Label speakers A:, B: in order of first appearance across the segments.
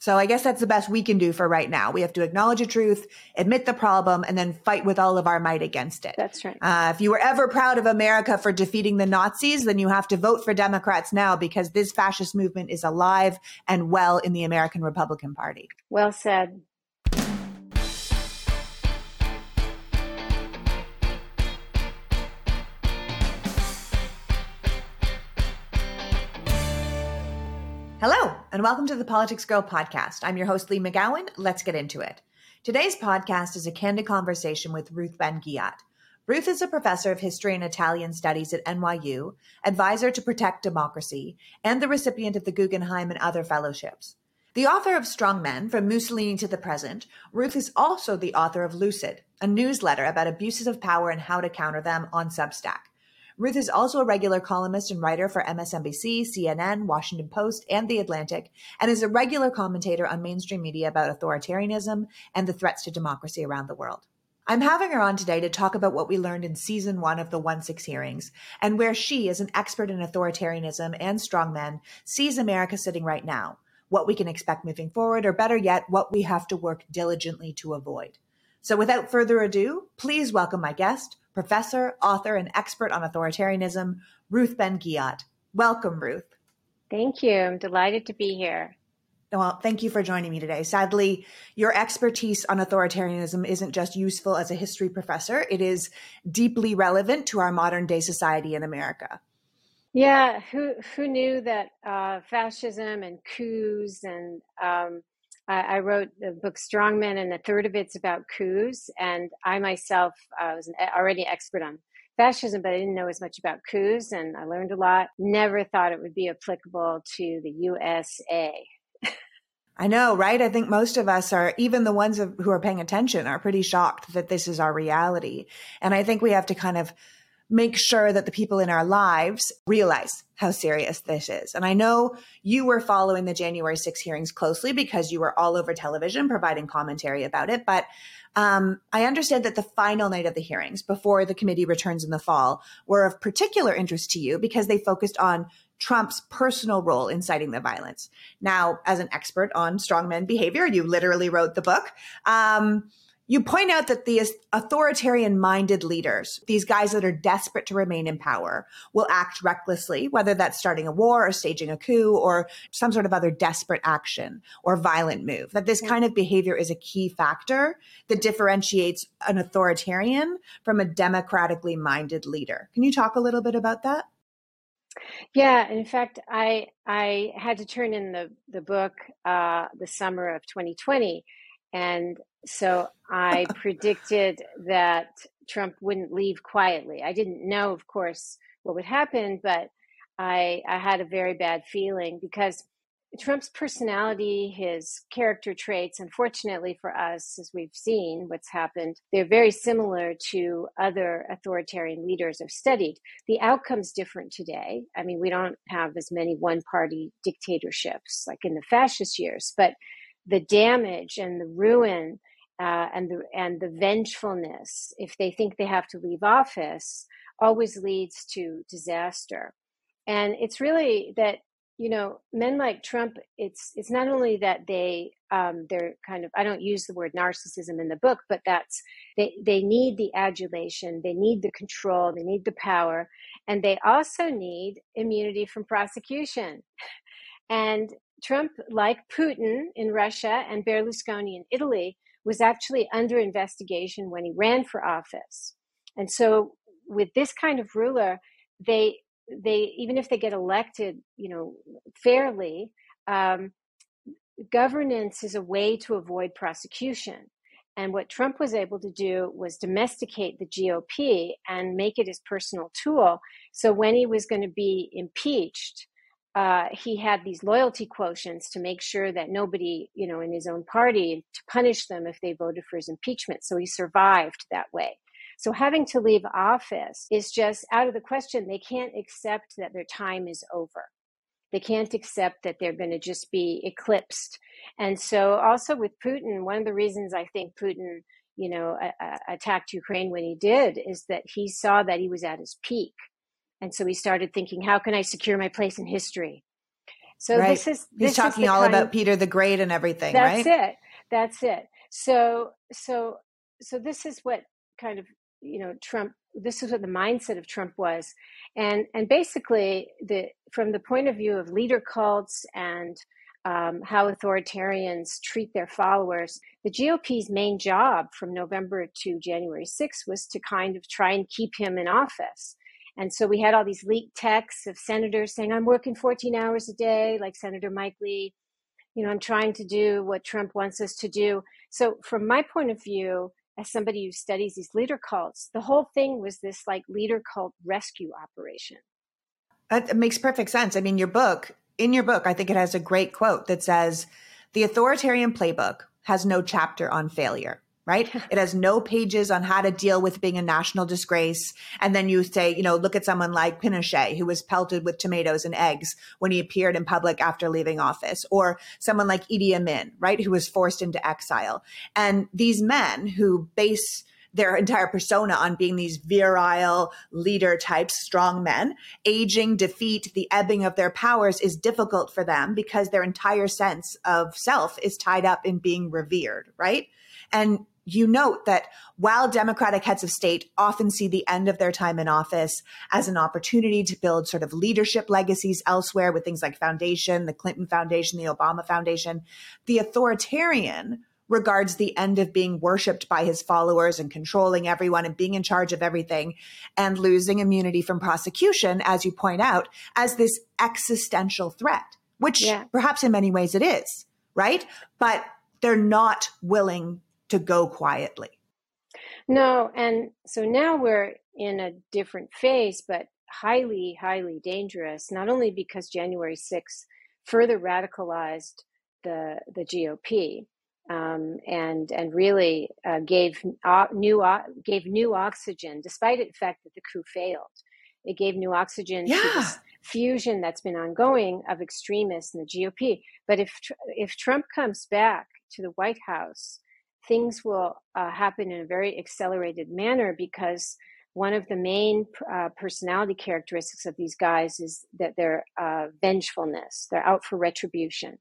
A: So I guess that's the best we can do for right now. We have to acknowledge a truth, admit the problem, and then fight with all of our might against it.
B: That's right.
A: Uh, if you were ever proud of America for defeating the Nazis, then you have to vote for Democrats now because this fascist movement is alive and well in the American Republican Party.
B: Well said.
A: And welcome to the Politics Girl podcast. I'm your host, Leigh McGowan. Let's get into it. Today's podcast is a candid conversation with Ruth Ben-Ghiat. Ruth is a professor of history and Italian studies at NYU, advisor to Protect Democracy, and the recipient of the Guggenheim and other fellowships. The author of Strongmen, From Mussolini to the Present, Ruth is also the author of Lucid, a newsletter about abuses of power and how to counter them on Substack. Ruth is also a regular columnist and writer for MSNBC, CNN, Washington Post, and The Atlantic, and is a regular commentator on mainstream media about authoritarianism and the threats to democracy around the world. I'm having her on today to talk about what we learned in season one of the 1 6 hearings and where she, as an expert in authoritarianism and strongmen, sees America sitting right now, what we can expect moving forward, or better yet, what we have to work diligently to avoid. So without further ado, please welcome my guest, professor, author, and expert on authoritarianism, Ruth Ben-Ghiat. Welcome, Ruth.
B: Thank you. I'm delighted to be here.
A: Well, thank you for joining me today. Sadly, your expertise on authoritarianism isn't just useful as a history professor, it is deeply relevant to our modern day society in America.
B: Yeah, who who knew that uh, fascism and coups and um, I, I wrote the book Strongmen, and a third of it's about coups. And I myself uh, was already expert on fascism, but I didn't know as much about coups, and I learned a lot. Never thought it would be applicable to the USA.
A: I know, right? I think most of us are, even the ones who are paying attention, are pretty shocked that this is our reality. And I think we have to kind of make sure that the people in our lives realize how serious this is. And I know you were following the January 6 hearings closely because you were all over television providing commentary about it. But um, I understand that the final night of the hearings, before the committee returns in the fall, were of particular interest to you because they focused on Trump's personal role in inciting the violence. Now, as an expert on strongman behavior, you literally wrote the book. Um, you point out that the authoritarian minded leaders, these guys that are desperate to remain in power, will act recklessly, whether that's starting a war or staging a coup or some sort of other desperate action or violent move. That this kind of behavior is a key factor that differentiates an authoritarian from a democratically minded leader. Can you talk a little bit about that?
B: Yeah, in fact, I I had to turn in the the book uh, the summer of 2020, and so I predicted that Trump wouldn't leave quietly. I didn't know, of course, what would happen, but I, I had a very bad feeling because Trump's personality, his character traits, unfortunately for us, as we've seen what's happened, they're very similar to other authoritarian leaders I've studied. The outcome's different today. I mean, we don't have as many one party dictatorships like in the fascist years, but the damage and the ruin uh, and the and the vengefulness, if they think they have to leave office, always leads to disaster. And it's really that you know men like Trump. It's it's not only that they um, they're kind of I don't use the word narcissism in the book, but that's they they need the adulation, they need the control, they need the power, and they also need immunity from prosecution. And Trump, like Putin in Russia and Berlusconi in Italy, was actually under investigation when he ran for office. And so with this kind of ruler, they they even if they get elected, you know, fairly, um, governance is a way to avoid prosecution. And what Trump was able to do was domesticate the GOP and make it his personal tool. So when he was going to be impeached, uh, he had these loyalty quotients to make sure that nobody, you know, in his own party to punish them if they voted for his impeachment. So he survived that way. So having to leave office is just out of the question. They can't accept that their time is over. They can't accept that they're going to just be eclipsed. And so also with Putin, one of the reasons I think Putin, you know, attacked Ukraine when he did is that he saw that he was at his peak and so he started thinking, how can I secure my place in history? So right. this is this
A: he's talking all about of, Peter the Great and everything.
B: That's
A: right?
B: it. That's it. So so so this is what kind of you know Trump. This is what the mindset of Trump was, and and basically the from the point of view of leader cults and um, how authoritarians treat their followers. The GOP's main job from November to January 6th was to kind of try and keep him in office. And so we had all these leaked texts of senators saying, I'm working 14 hours a day, like Senator Mike Lee. You know, I'm trying to do what Trump wants us to do. So, from my point of view, as somebody who studies these leader cults, the whole thing was this like leader cult rescue operation.
A: That makes perfect sense. I mean, your book in your book, I think it has a great quote that says, The authoritarian playbook has no chapter on failure right? It has no pages on how to deal with being a national disgrace. And then you say, you know, look at someone like Pinochet, who was pelted with tomatoes and eggs when he appeared in public after leaving office, or someone like Idi Amin, right, who was forced into exile. And these men who base their entire persona on being these virile leader types, strong men. Aging, defeat, the ebbing of their powers is difficult for them because their entire sense of self is tied up in being revered, right? And you note that while Democratic heads of state often see the end of their time in office as an opportunity to build sort of leadership legacies elsewhere with things like Foundation, the Clinton Foundation, the Obama Foundation, the authoritarian regards the end of being worshiped by his followers and controlling everyone and being in charge of everything and losing immunity from prosecution, as you point out, as this existential threat, which yeah. perhaps in many ways it is, right? But they're not willing to go quietly.
B: No, and so now we're in a different phase, but highly, highly dangerous, not only because January 6th further radicalized the, the GOP, um, and and really uh, gave uh, new uh, gave new oxygen, despite the fact that the coup failed. It gave new oxygen
A: yeah.
B: to this fusion that's been ongoing of extremists in the GOP. But if if Trump comes back to the White House, things will uh, happen in a very accelerated manner because one of the main uh, personality characteristics of these guys is that they're uh, vengefulness. They're out for retribution.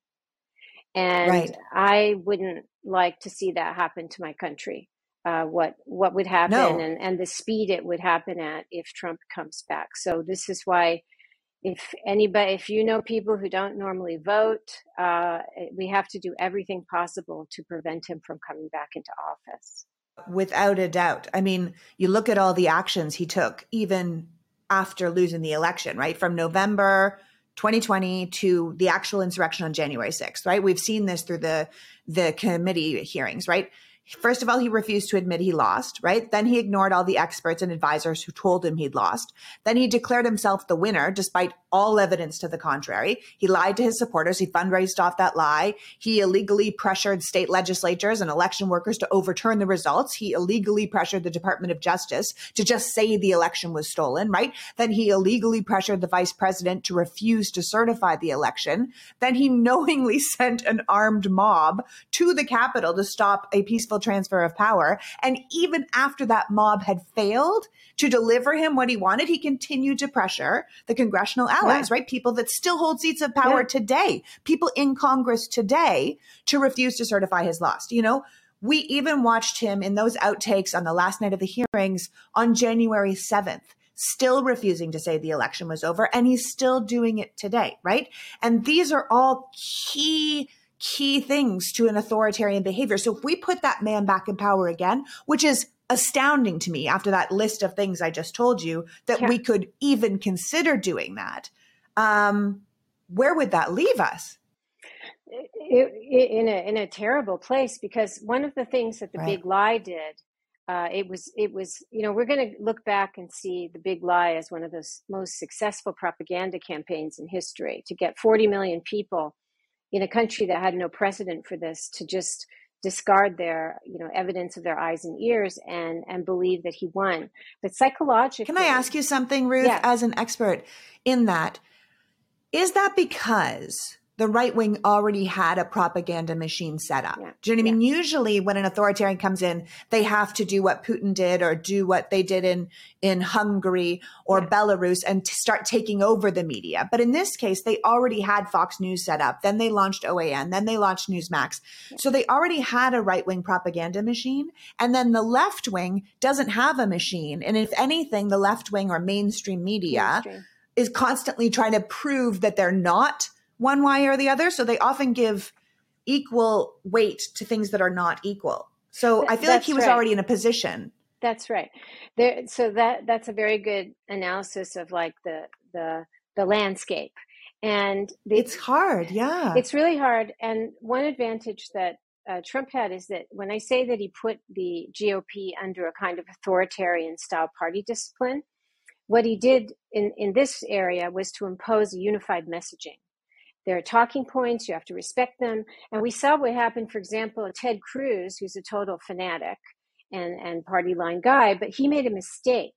B: And right. I wouldn't like to see that happen to my country. Uh, what what would happen
A: no.
B: and, and the speed it would happen at if Trump comes back. So this is why if anybody if you know people who don't normally vote, uh, we have to do everything possible to prevent him from coming back into office.
A: Without a doubt. I mean, you look at all the actions he took even after losing the election, right? From November 2020 to the actual insurrection on January 6th, right? We've seen this through the the committee hearings, right? First of all, he refused to admit he lost, right? Then he ignored all the experts and advisors who told him he'd lost. Then he declared himself the winner despite all evidence to the contrary. He lied to his supporters. He fundraised off that lie. He illegally pressured state legislatures and election workers to overturn the results. He illegally pressured the Department of Justice to just say the election was stolen, right? Then he illegally pressured the vice president to refuse to certify the election. Then he knowingly sent an armed mob to the Capitol to stop a peaceful transfer of power. And even after that mob had failed to deliver him what he wanted, he continued to pressure the congressional allies, yeah. right? People that still hold seats of power yeah. today, people in Congress today to refuse to certify his loss. You know, we even watched him in those outtakes on the last night of the hearings on January 7th still refusing to say the election was over, and he's still doing it today, right? And these are all key key things to an authoritarian behavior. So if we put that man back in power again, which is astounding to me after that list of things I just told you that yeah. we could even consider doing that, um, where would that leave us?
B: in a in a terrible place because one of the things that the right. big lie did uh, it was it was you know we're going to look back and see the big lie as one of the most successful propaganda campaigns in history to get 40 million people in a country that had no precedent for this to just discard their you know evidence of their eyes and ears and and believe that he won but psychologically
A: can i ask you something ruth yeah. as an expert in that is that because the right wing already had a propaganda machine set up. Yeah. Do you know what I mean? Yeah. Usually when an authoritarian comes in, they have to do what Putin did or do what they did in, in Hungary or yeah. Belarus and start taking over the media. But in this case, they already had Fox News set up. Then they launched OAN. Then they launched Newsmax. So they already had a right wing propaganda machine. And then the left wing doesn't have a machine. And if anything, the left wing or mainstream media mainstream. is constantly trying to prove that they're not one way or the other. So they often give equal weight to things that are not equal. So I feel that's like he was right. already in a position.
B: That's right. There, so that that's a very good analysis of like the the the landscape. And the,
A: it's hard, yeah.
B: It's really hard. And one advantage that uh, Trump had is that when I say that he put the GOP under a kind of authoritarian style party discipline, what he did in, in this area was to impose a unified messaging. There are talking points, you have to respect them. And we saw what happened, for example, Ted Cruz, who's a total fanatic and, and party line guy, but he made a mistake.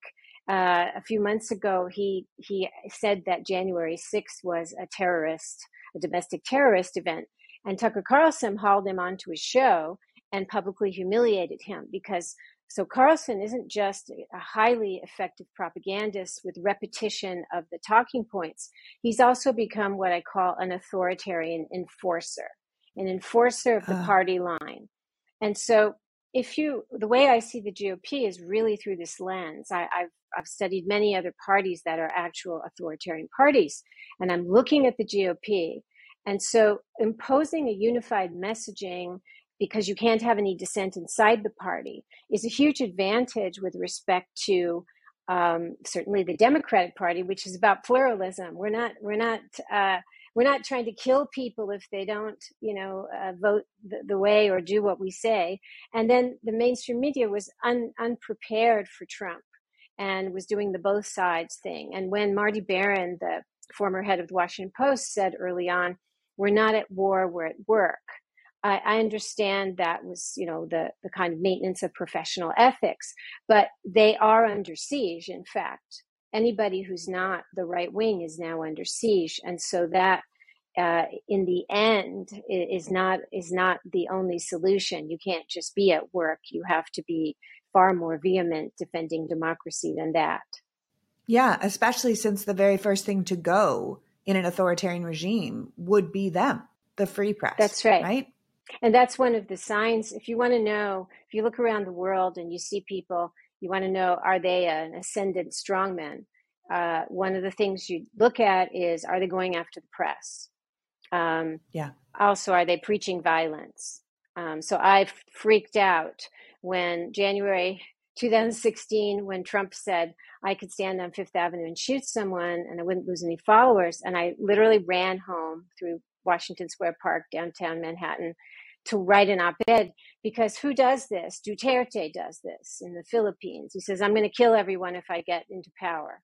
B: Uh, a few months ago, he, he said that January 6th was a terrorist, a domestic terrorist event. And Tucker Carlson hauled him onto his show and publicly humiliated him because so Carlson isn't just a highly effective propagandist with repetition of the talking points. He's also become what I call an authoritarian enforcer, an enforcer of the uh. party line. And so if you the way I see the GOP is really through this lens. I, have I've studied many other parties that are actual authoritarian parties, and I'm looking at the GOP. And so imposing a unified messaging because you can't have any dissent inside the party is a huge advantage with respect to um, certainly the Democratic Party, which is about pluralism. We're not we're not uh, we're not trying to kill people if they don't you know uh, vote the, the, way or do what we say. And then the mainstream media was un, unprepared for Trump and was doing the both sides thing. And when Marty Baron, the former head of the Washington Post, said early on, "We're not at war, we're at work." I, I understand that was, you know, the, the kind of maintenance of professional ethics, but they are under siege. In fact, anybody who's not the right wing is now under siege, and so that uh, in the end is not is not the only solution. You can't just be at work. You have to be far more vehement defending democracy than that.
A: Yeah, especially since the very first thing to go in an authoritarian regime would be them, the free press.
B: That's right.
A: Right.
B: And that's one of the signs. If you want to know, if you look around the world and you see people, you want to know are they an ascendant strongman? Uh, one of the things you look at is are they going after the press?
A: Um, yeah.
B: Also, are they preaching violence? Um, so I freaked out when January 2016, when Trump said I could stand on Fifth Avenue and shoot someone and I wouldn't lose any followers. And I literally ran home through Washington Square Park, downtown Manhattan, to write an op ed because who does this? Duterte does this in the Philippines. He says, I'm going to kill everyone if I get into power.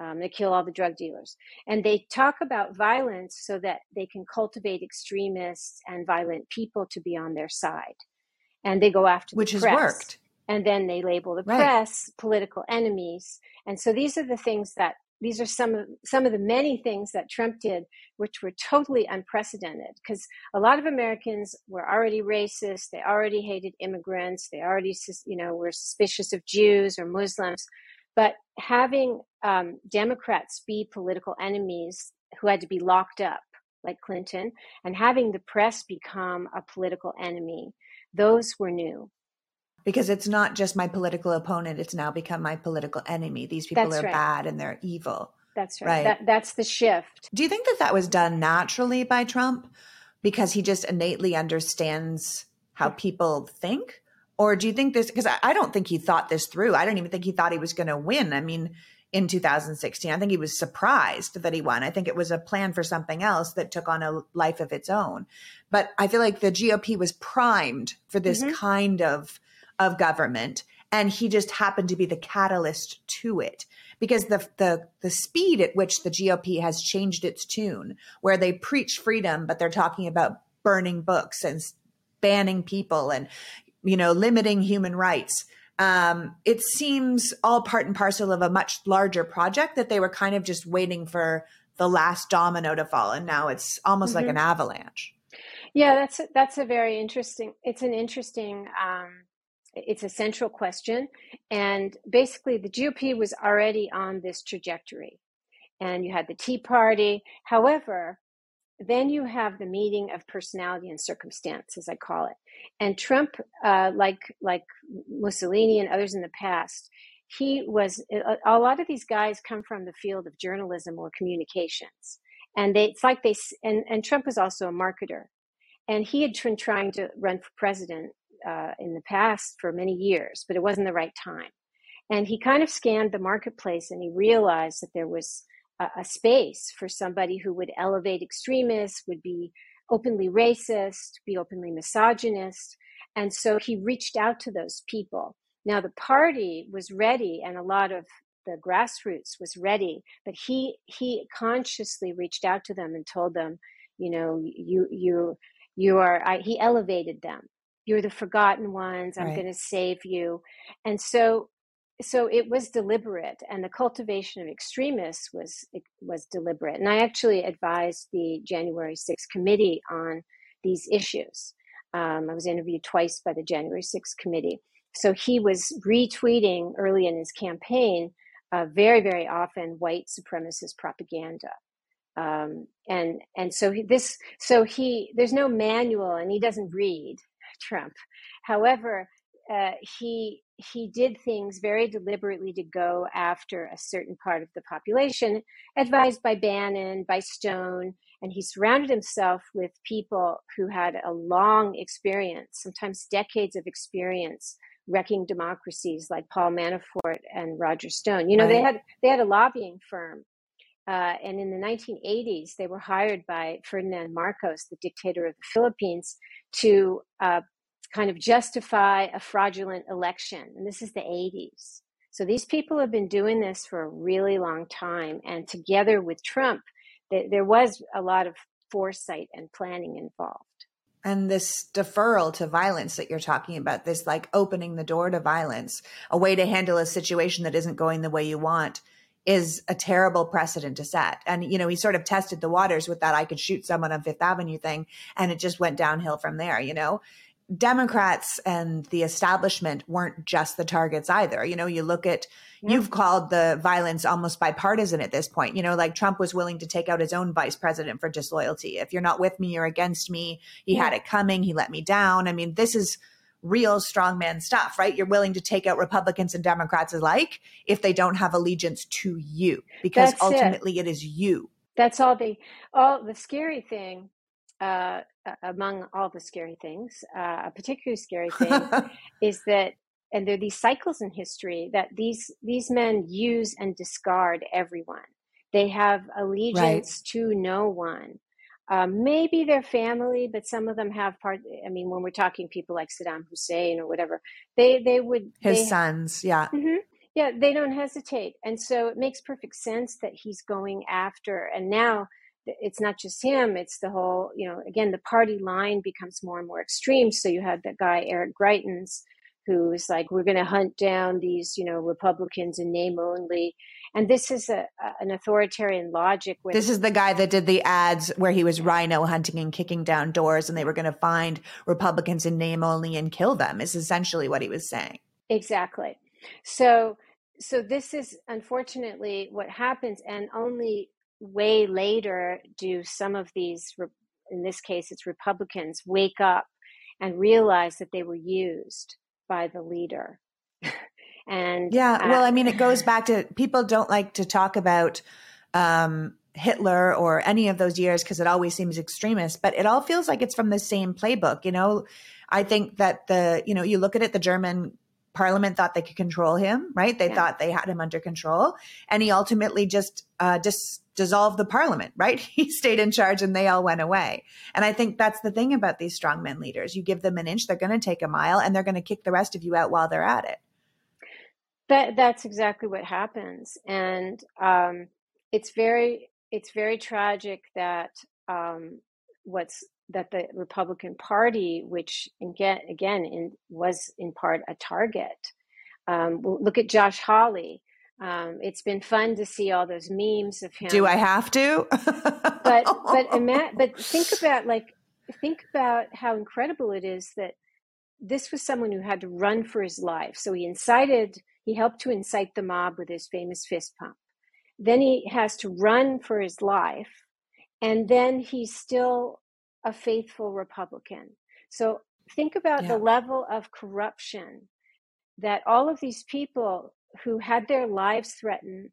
B: Um, they kill all the drug dealers. And they talk about violence so that they can cultivate extremists and violent people to be on their side. And they go after
A: Which
B: has
A: worked.
B: And then they label the right. press political enemies. And so these are the things that these are some of some of the many things that Trump did, which were totally unprecedented. Because a lot of Americans were already racist, they already hated immigrants, they already you know were suspicious of Jews or Muslims. But having um, Democrats be political enemies who had to be locked up, like Clinton, and having the press become a political enemy, those were new
A: because it's not just my political opponent it's now become my political enemy. These people that's are right. bad and they're evil.
B: That's right, right? That, that's the shift.
A: Do you think that that was done naturally by trump because he just innately understands how people think? Or do you think this because I, I don't think he thought this through. I don't even think he thought he was going to win. I mean in 2016 i think he was surprised that he won. I think it was a plan for something else that took on a life of its own. But i feel like the gop was primed for this mm-hmm. kind of of government and he just happened to be the catalyst to it because the the the speed at which the GOP has changed its tune where they preach freedom but they're talking about burning books and banning people and you know limiting human rights um, it seems all part and parcel of a much larger project that they were kind of just waiting for the last domino to fall, and now it's almost mm-hmm. like an avalanche.
B: Yeah, that's a, that's a very interesting. It's an interesting. Um, it's a central question, and basically, the GOP was already on this trajectory, and you had the Tea Party. However, then you have the meeting of personality and circumstance, as I call it. And Trump, uh, like like Mussolini and others in the past, he was a, a lot of these guys come from the field of journalism or communications, and they it's like they and and Trump was also a marketer, and he had been trying to run for president uh, in the past for many years, but it wasn't the right time. And he kind of scanned the marketplace and he realized that there was a, a space for somebody who would elevate extremists, would be openly racist, be openly misogynist. And so he reached out to those people. Now, the party was ready, and a lot of the grassroots was ready, but he he consciously reached out to them and told them, you know, you you you are. I, he elevated them. You're the forgotten ones. I'm right. going to save you, and so so it was deliberate, and the cultivation of extremists was was deliberate. And I actually advised the January 6th committee on these issues. Um, I was interviewed twice by the January 6th committee. So he was retweeting early in his campaign uh, very, very often white supremacist propaganda. Um, and and so he, this so he there's no manual and he doesn't read Trump. However, uh, he he did things very deliberately to go after a certain part of the population, advised by Bannon, by Stone, and he surrounded himself with people who had a long experience, sometimes decades of experience wrecking democracies like Paul Manafort and Roger Stone. You know, right. they had they had a lobbying firm. Uh, and in the 1980s, they were hired by Ferdinand Marcos, the dictator of the Philippines, to uh, kind of justify a fraudulent election. And this is the 80s. So these people have been doing this for a really long time. And together with Trump, th- there was a lot of foresight and planning involved
A: and this deferral to violence that you're talking about this like opening the door to violence a way to handle a situation that isn't going the way you want is a terrible precedent to set and you know he sort of tested the waters with that i could shoot someone on fifth avenue thing and it just went downhill from there you know Democrats and the establishment weren't just the targets either. You know, you look at, yeah. you've called the violence almost bipartisan at this point. You know, like Trump was willing to take out his own vice president for disloyalty. If you're not with me, you're against me. He yeah. had it coming. He let me down. I mean, this is real strongman stuff, right? You're willing to take out Republicans and Democrats alike if they don't have allegiance to you, because That's ultimately it. it is you.
B: That's all the all the scary thing uh, among all the scary things, uh, a particularly scary thing is that, and there are these cycles in history that these these men use and discard everyone. They have allegiance right. to no one. Um, maybe their family, but some of them have part. I mean, when we're talking people like Saddam Hussein or whatever, they they would
A: his
B: they,
A: sons, yeah.
B: Mm-hmm, yeah, they don't hesitate, and so it makes perfect sense that he's going after. And now it's not just him it's the whole you know again the party line becomes more and more extreme. So you had that guy eric greitens who's like we're going to hunt down these you know republicans in name only. And this is a, a an authoritarian logic
A: with this is the guy that did the ads where he was RINO hunting and kicking down doors and they were going to find republicans in name only and kill them is essentially what he was saying.
B: Exactly. So so this is unfortunately what happens and only way later do some of these, in this case, it's Republicans, wake up and realize that they were used by the leader. and
A: yeah, well, I mean, it goes back to people don't like to talk about um, Hitler or any of those years because it always seems extremist, but it all feels like it's from the same playbook. You know, I think that the, you know, you look at it, the German parliament thought they could control him, right? They yeah. thought they had him under control. And he ultimately just uh, just dissolved the parliament, right? He stayed in charge and they all went away. And I think that's the thing about these strongmen leaders. You give them an inch, they're going to take a mile and they're going to kick the rest of you out while they're at it.
B: That that's exactly what happens. And um, it's very it's very tragic that um, what's that the Republican Party, which again, again in, was in part a target. Um, look at Josh Hawley, Um, it's been fun to see all those memes of him.
A: Do I have to?
B: but but ima- but think about like think about how incredible it is that this was someone who had to run for his life. So he incited, he helped to incite the mob with his famous fist pump. Then he has to run for his life, and then he's still a faithful Republican. So think about yeah. the level of corruption that all of these people who had their lives threatened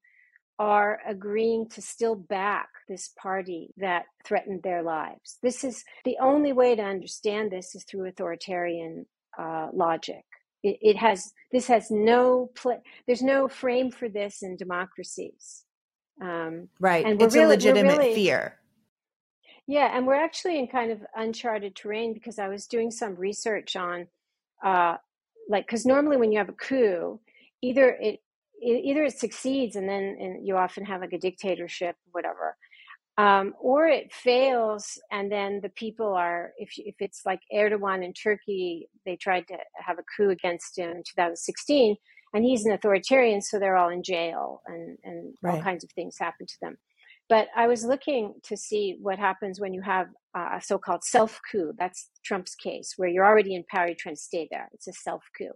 B: are agreeing to still back this party that threatened their lives. This is the only way to understand this is through authoritarian uh, logic. It, it, has this has no pl- there's no frame for this in democracies.
A: Um, right, and it's really, a legitimate really, fear.
B: Yeah, and we're actually in kind of uncharted terrain because I was doing some research on, uh, like, because normally when you have a coup, either it either it succeeds and then and you often have like a dictatorship whatever um, or it fails and then the people are if, if it's like erdogan in turkey they tried to have a coup against him in 2016 and he's an authoritarian so they're all in jail and, and right. all kinds of things happen to them. But i was looking to see what happens when you have a so-called self coup that's trump's case where you're already in power you're trying to stay there. It's a self coup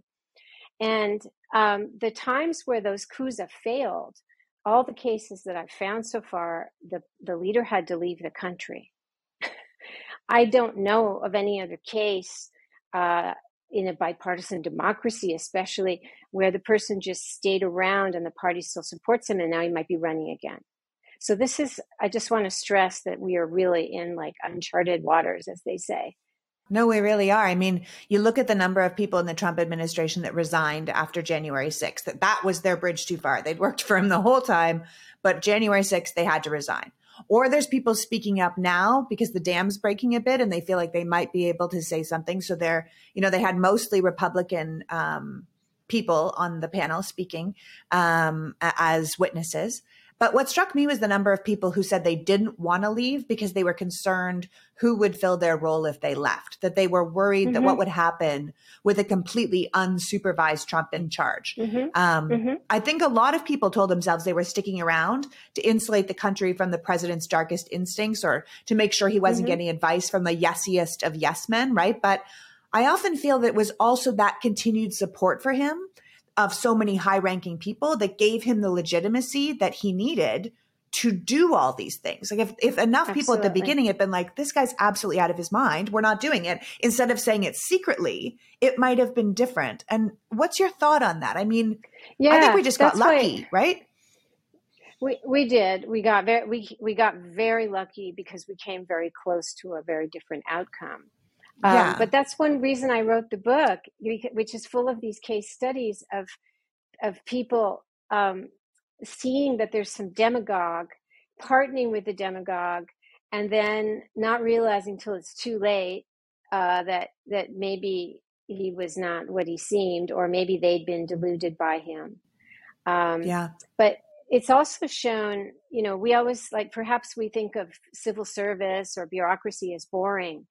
B: and um, the times where those coups have failed, all the cases that I've found so far, the, the leader had to leave the country. I don't know of any other case uh, in a bipartisan democracy, especially where the person just stayed around and the party still supports him, and now he might be running again. So, this is, I just want to stress that we are really in like uncharted waters, as they say.
A: No, we really are. I mean, you look at the number of people in the Trump administration that resigned after January 6th, that that was their bridge too far. They'd worked for him the whole time, but January 6th, they had to resign. Or there's people speaking up now because the dam's breaking a bit and they feel like they might be able to say something. So they're, you know, they had mostly Republican um, people on the panel speaking um, as witnesses. But what struck me was the number of people who said they didn't want to leave because they were concerned who would fill their role if they left, that they were worried mm-hmm. that what mm-hmm. would happen with a completely unsupervised Trump in charge. Mm-hmm. Um, mm-hmm. I think a lot of people told themselves they were sticking around to insulate the country from the president's darkest instincts or to make sure he wasn't mm-hmm. getting advice from the yesiest of yes men, right? But I often feel that it was also that continued support for him of so many high ranking people that gave him the legitimacy that he needed to do all these things. Like if, if enough absolutely. people at the beginning had been like, this guy's absolutely out of his mind, we're not doing it, instead of saying it secretly, it might have been different. And what's your thought on that? I mean, yeah, I think we just got lucky, right?
B: We, we did. We got very we we got very lucky because we came very close to a very different outcome. Um, yeah. But that's one reason I wrote the book, which is full of these case studies of of people um, seeing that there's some demagogue partnering with the demagogue, and then not realizing till it's too late uh, that that maybe he was not what he seemed, or maybe they'd been deluded by him. Um, yeah. But it's also shown, you know, we always like perhaps we think of civil service or bureaucracy as boring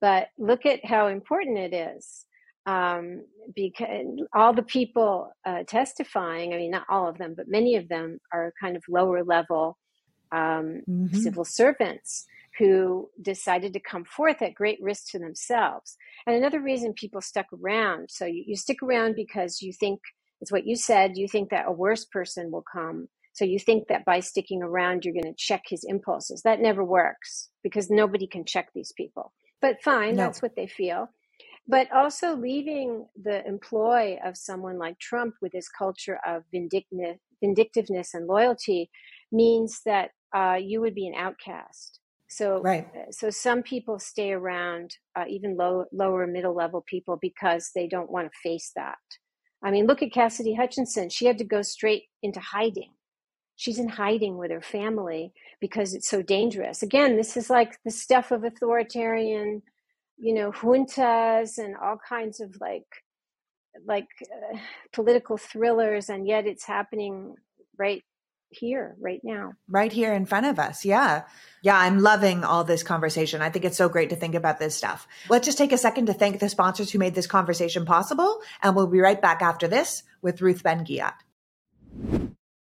B: but look at how important it is. Um, because all the people uh, testifying, I mean, not all of them, but many of them are kind of lower level um, mm-hmm. civil servants who decided to come forth at great risk to themselves. And another reason people stuck around so you, you stick around because you think it's what you said, you think that a worse person will come. So you think that by sticking around, you're going to check his impulses. That never works because nobody can check these people but fine, no. that's what they feel. But also leaving the employ of someone like Trump with his culture of vindictiveness and loyalty means that uh, you would be an outcast. So, right. Uh, so some people stay around, uh, even low, lower middle level people, because they don't want to face that. I mean, look at Cassidy Hutchinson. She had to go straight into hiding she's in hiding with her family because it's so dangerous. Again, this is like the stuff of authoritarian, you know, juntas and all kinds of like like uh, political thrillers and yet it's happening right here right now.
A: Right here in front of us yeah. Yeah i'm loving all this conversation. I think it's so great to think about this stuff. Let's just take a second to thank the sponsors who made this conversation possible and we'll be right back after this with ruth ben-ghiat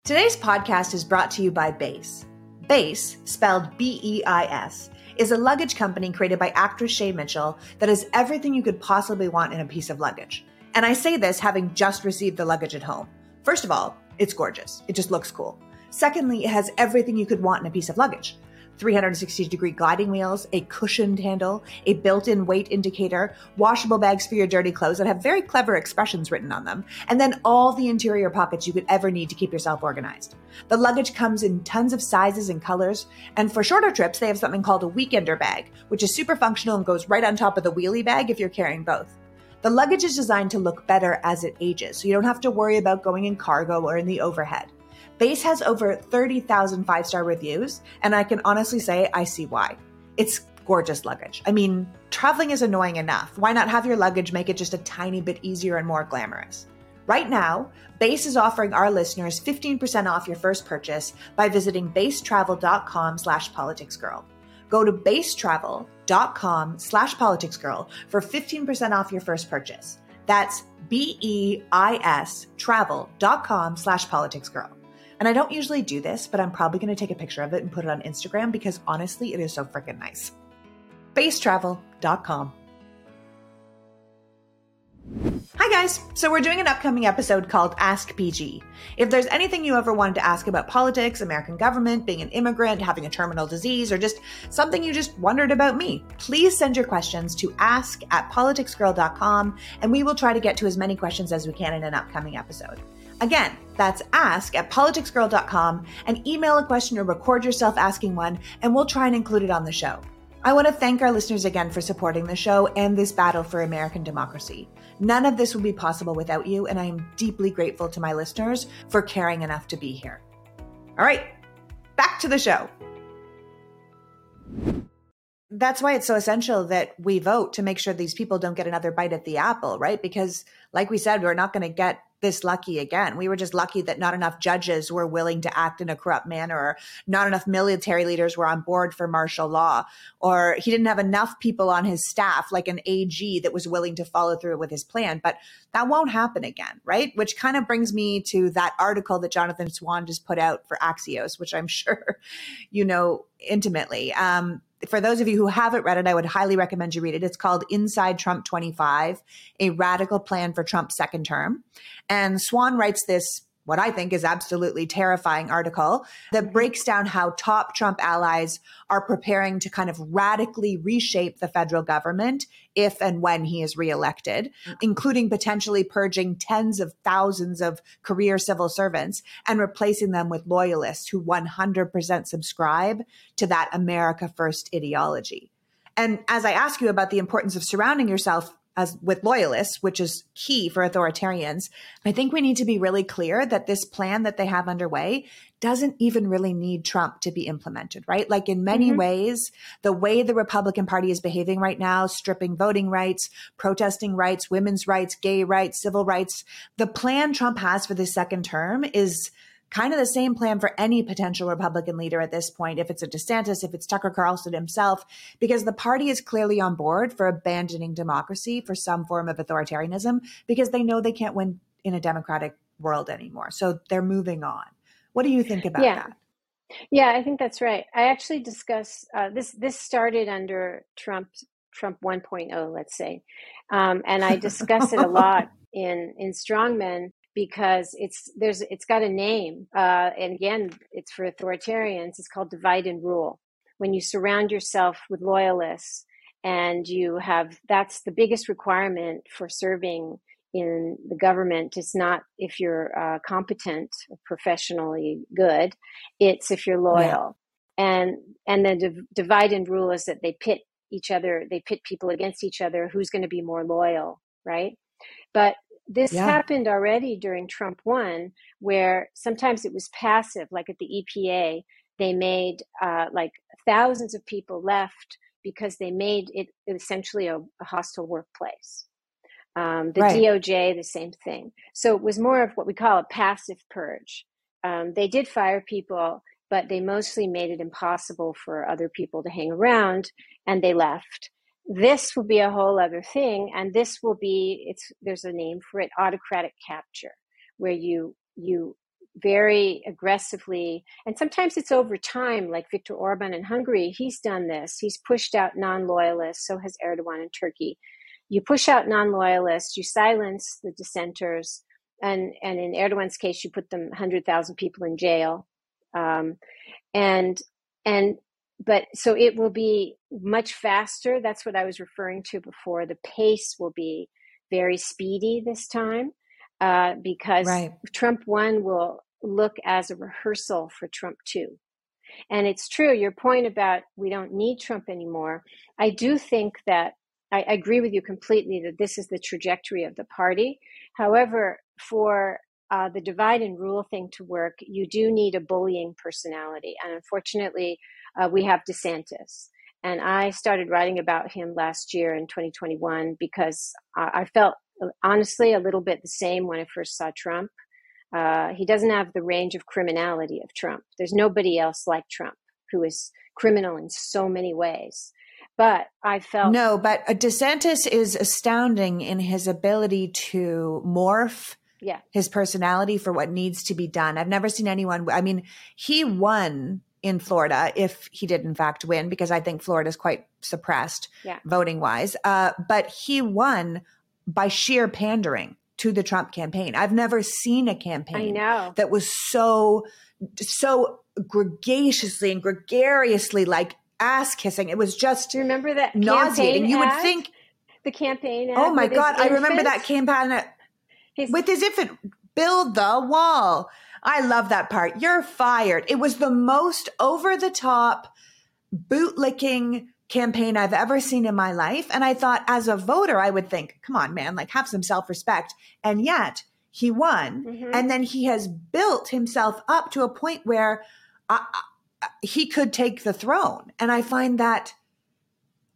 A: Today's podcast is brought to you by Béis. Béis, spelled B E I S, is a luggage company created by actress Shay Mitchell that has everything you could possibly want in a piece of luggage. And I say this having just received the luggage at home. First of all, it's gorgeous. It just looks cool. Secondly, it has everything you could want in a piece of luggage 360 degree gliding wheels, a cushioned handle, a built in weight indicator, washable bags for your dirty clothes that have very clever expressions written on them, and then all the interior pockets you could ever need to keep yourself organized. The luggage comes in tons of sizes and colors, and for shorter trips, they have something called a weekender bag, which is super functional and goes right on top of the wheelie bag if you're carrying both. The luggage is designed to look better as it ages, so you don't have to worry about going in cargo or in the overhead. Béis has over 30,000 five star reviews, and I can honestly say I see why. It's gorgeous luggage. I mean, traveling is annoying enough. Why not have your luggage make it just a tiny bit easier and more glamorous? Right now, Béis is offering our listeners 15% off your first purchase by visiting beistravel.com slash politicsgirl. Go to beistravel.com slash politicsgirl for 15% off your first purchase. That's B-E-I-S travel.com slash politicsgirl. And I don't usually do this, but I'm probably going to take a picture of it and put it on Instagram because honestly, it is so freaking nice. Beistravel.com. Hi guys! So we're doing an upcoming episode called Ask PG. If there's anything you ever wanted to ask about politics, American government, being an immigrant, having a terminal disease, or just something you just wondered about me, please send your questions to ask at politicsgirl.com and we will try to get to as many questions as we can in an upcoming episode. Again, that's ask at politicsgirl.com and email a question or record yourself asking one, and we'll try and include it on the show. I want to thank our listeners again for supporting the show and this battle for American democracy. None of this would be possible without you, and I am deeply grateful to my listeners for caring enough to be here. All right, back to the show. That's why it's so essential that we vote to make sure these people don't get another bite at the apple, right? Because, like we said, we're not going to get this lucky again. We were just lucky that not enough judges were willing to act in a corrupt manner, or not enough military leaders were on board for martial law, or he didn't have enough people on his staff, like an AG, that was willing to follow through with his plan. But that won't happen again, right? Which kind of brings me to that article that Jonathan Swan just put out for Axios, which I'm sure you know intimately. Um, for those of you who haven't read it, I would highly recommend you read it. It's called Inside Trump 25, a radical plan for Trump's second term. And Swan writes this what I think is absolutely terrifying article that mm-hmm. breaks down how top Trump allies are preparing to kind of radically reshape the federal government if and when he is reelected, mm-hmm. including potentially purging tens of thousands of career civil servants and replacing them with loyalists who 100% subscribe to that America First ideology. And as I ask you about the importance of surrounding yourself as with loyalists, which is key for authoritarians, I think we need to be really clear that this plan that they have underway doesn't even really need Trump to be implemented, right? Like in many mm-hmm. ways, the way the Republican Party is behaving right now, stripping voting rights, protesting rights, women's rights, gay rights, civil rights, the plan Trump has for this second term is kind of the same plan for any potential Republican leader at this point, if it's a DeSantis, if it's Tucker Carlson himself, because the party is clearly on board for abandoning democracy for some form of authoritarianism because they know they can't win in a democratic world anymore. So they're moving on. What do you think about
B: yeah.
A: that?
B: Yeah, I think that's right. I actually discuss uh, this. This started under Trump, Trump 1.0, let's say, um, and I discuss it a lot in in Strongmen because it's there's it's got a name uh, and again it's for authoritarians it's called divide and rule. When you surround yourself with loyalists and you have that's the biggest requirement for serving in the government. Is not if you're uh, competent professionally good it's if you're loyal. Yeah. and and the div- divide and rule is that they pit each other they pit people against each other who's going to be more loyal right? But this yeah. happened already during Trump 1, where sometimes it was passive, like at the EPA, they made uh, like thousands of people left because they made it essentially a, a hostile workplace. Um, the right. DOJ, the same thing. So it was more of what we call a passive purge. Um, they did fire people, but they mostly made it impossible for other people to hang around and they left this will be a whole other thing and this will be it's there's a name for it autocratic capture where you you very aggressively, and sometimes it's over time, like Viktor Orban in Hungary, he's done this. He's pushed out non loyalists, so has Erdogan in Turkey. You push out non loyalists, you silence the dissenters, and, and in Erdogan's case, you put them 100,000 people in jail. Um, and, and, but so it will be much faster. That's what I was referring to before. The pace will be very speedy this time uh, because right. Trump 1 will look as a rehearsal for Trump 2. And it's true, your point about we don't need Trump anymore. I do think that I, I agree with you completely that this is the trajectory of the party. However, for uh, the divide and rule thing to work, you do need a bullying personality. And unfortunately, uh, we have DeSantis. And I started writing about him last year in 2021 because I felt honestly a little bit the same when I first saw Trump. Uh, he doesn't have the range of criminality of Trump. There's nobody else like Trump who is criminal in so many ways. But I felt
A: no. But DeSantis is astounding in his ability to morph
B: yeah.
A: his personality for what needs to be done. I've never seen anyone. I mean, he won in Florida if he did in fact win, because I think Florida is quite suppressed
B: yeah.
A: voting wise. Uh, but he won by sheer pandering to the Trump campaign. I've never seen a campaign that was so so gregaciously and gregariously like ass kissing. It was just
B: Do you remember that
A: nauseating. You would think
B: the campaign.
A: oh my god, I remember that campaign his, with his infant. Build the wall. I love that part. You're fired. It was the most over the top, bootlicking campaign I've ever seen in my life. And I thought, as a voter, I would think, come on, man, like have some self respect. And yet he won. Mm-hmm. And then he has built himself up to a point where I, I, he could take the throne. And I find that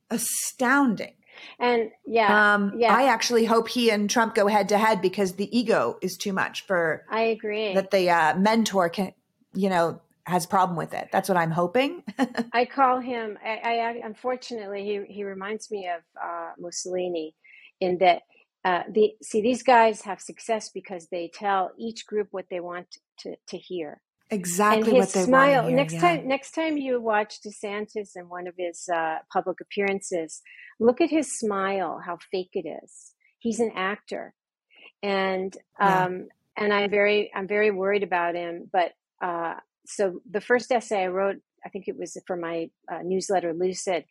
A: astounding.
B: And yeah,
A: um,
B: yeah,
A: I actually hope he and Trump go head to head because the ego is too much for.
B: I agree
A: that the uh, mentor can, you know, has a problem with it. That's what I'm hoping.
B: I call him. I, I, unfortunately he he reminds me of uh, Mussolini, in that uh, the see these guys have success because they tell each group what they want to to hear.
A: Exactly
B: and his
A: what they
B: smile,
A: want. Hear,
B: next
A: yeah.
B: time, next time you watch DeSantis in one of his uh, public appearances, look at his smile. How fake it is. He's an actor, and um, yeah. and I'm very I'm very worried about him. But uh, so the first essay I wrote, I think it was for my uh, newsletter, Lucid.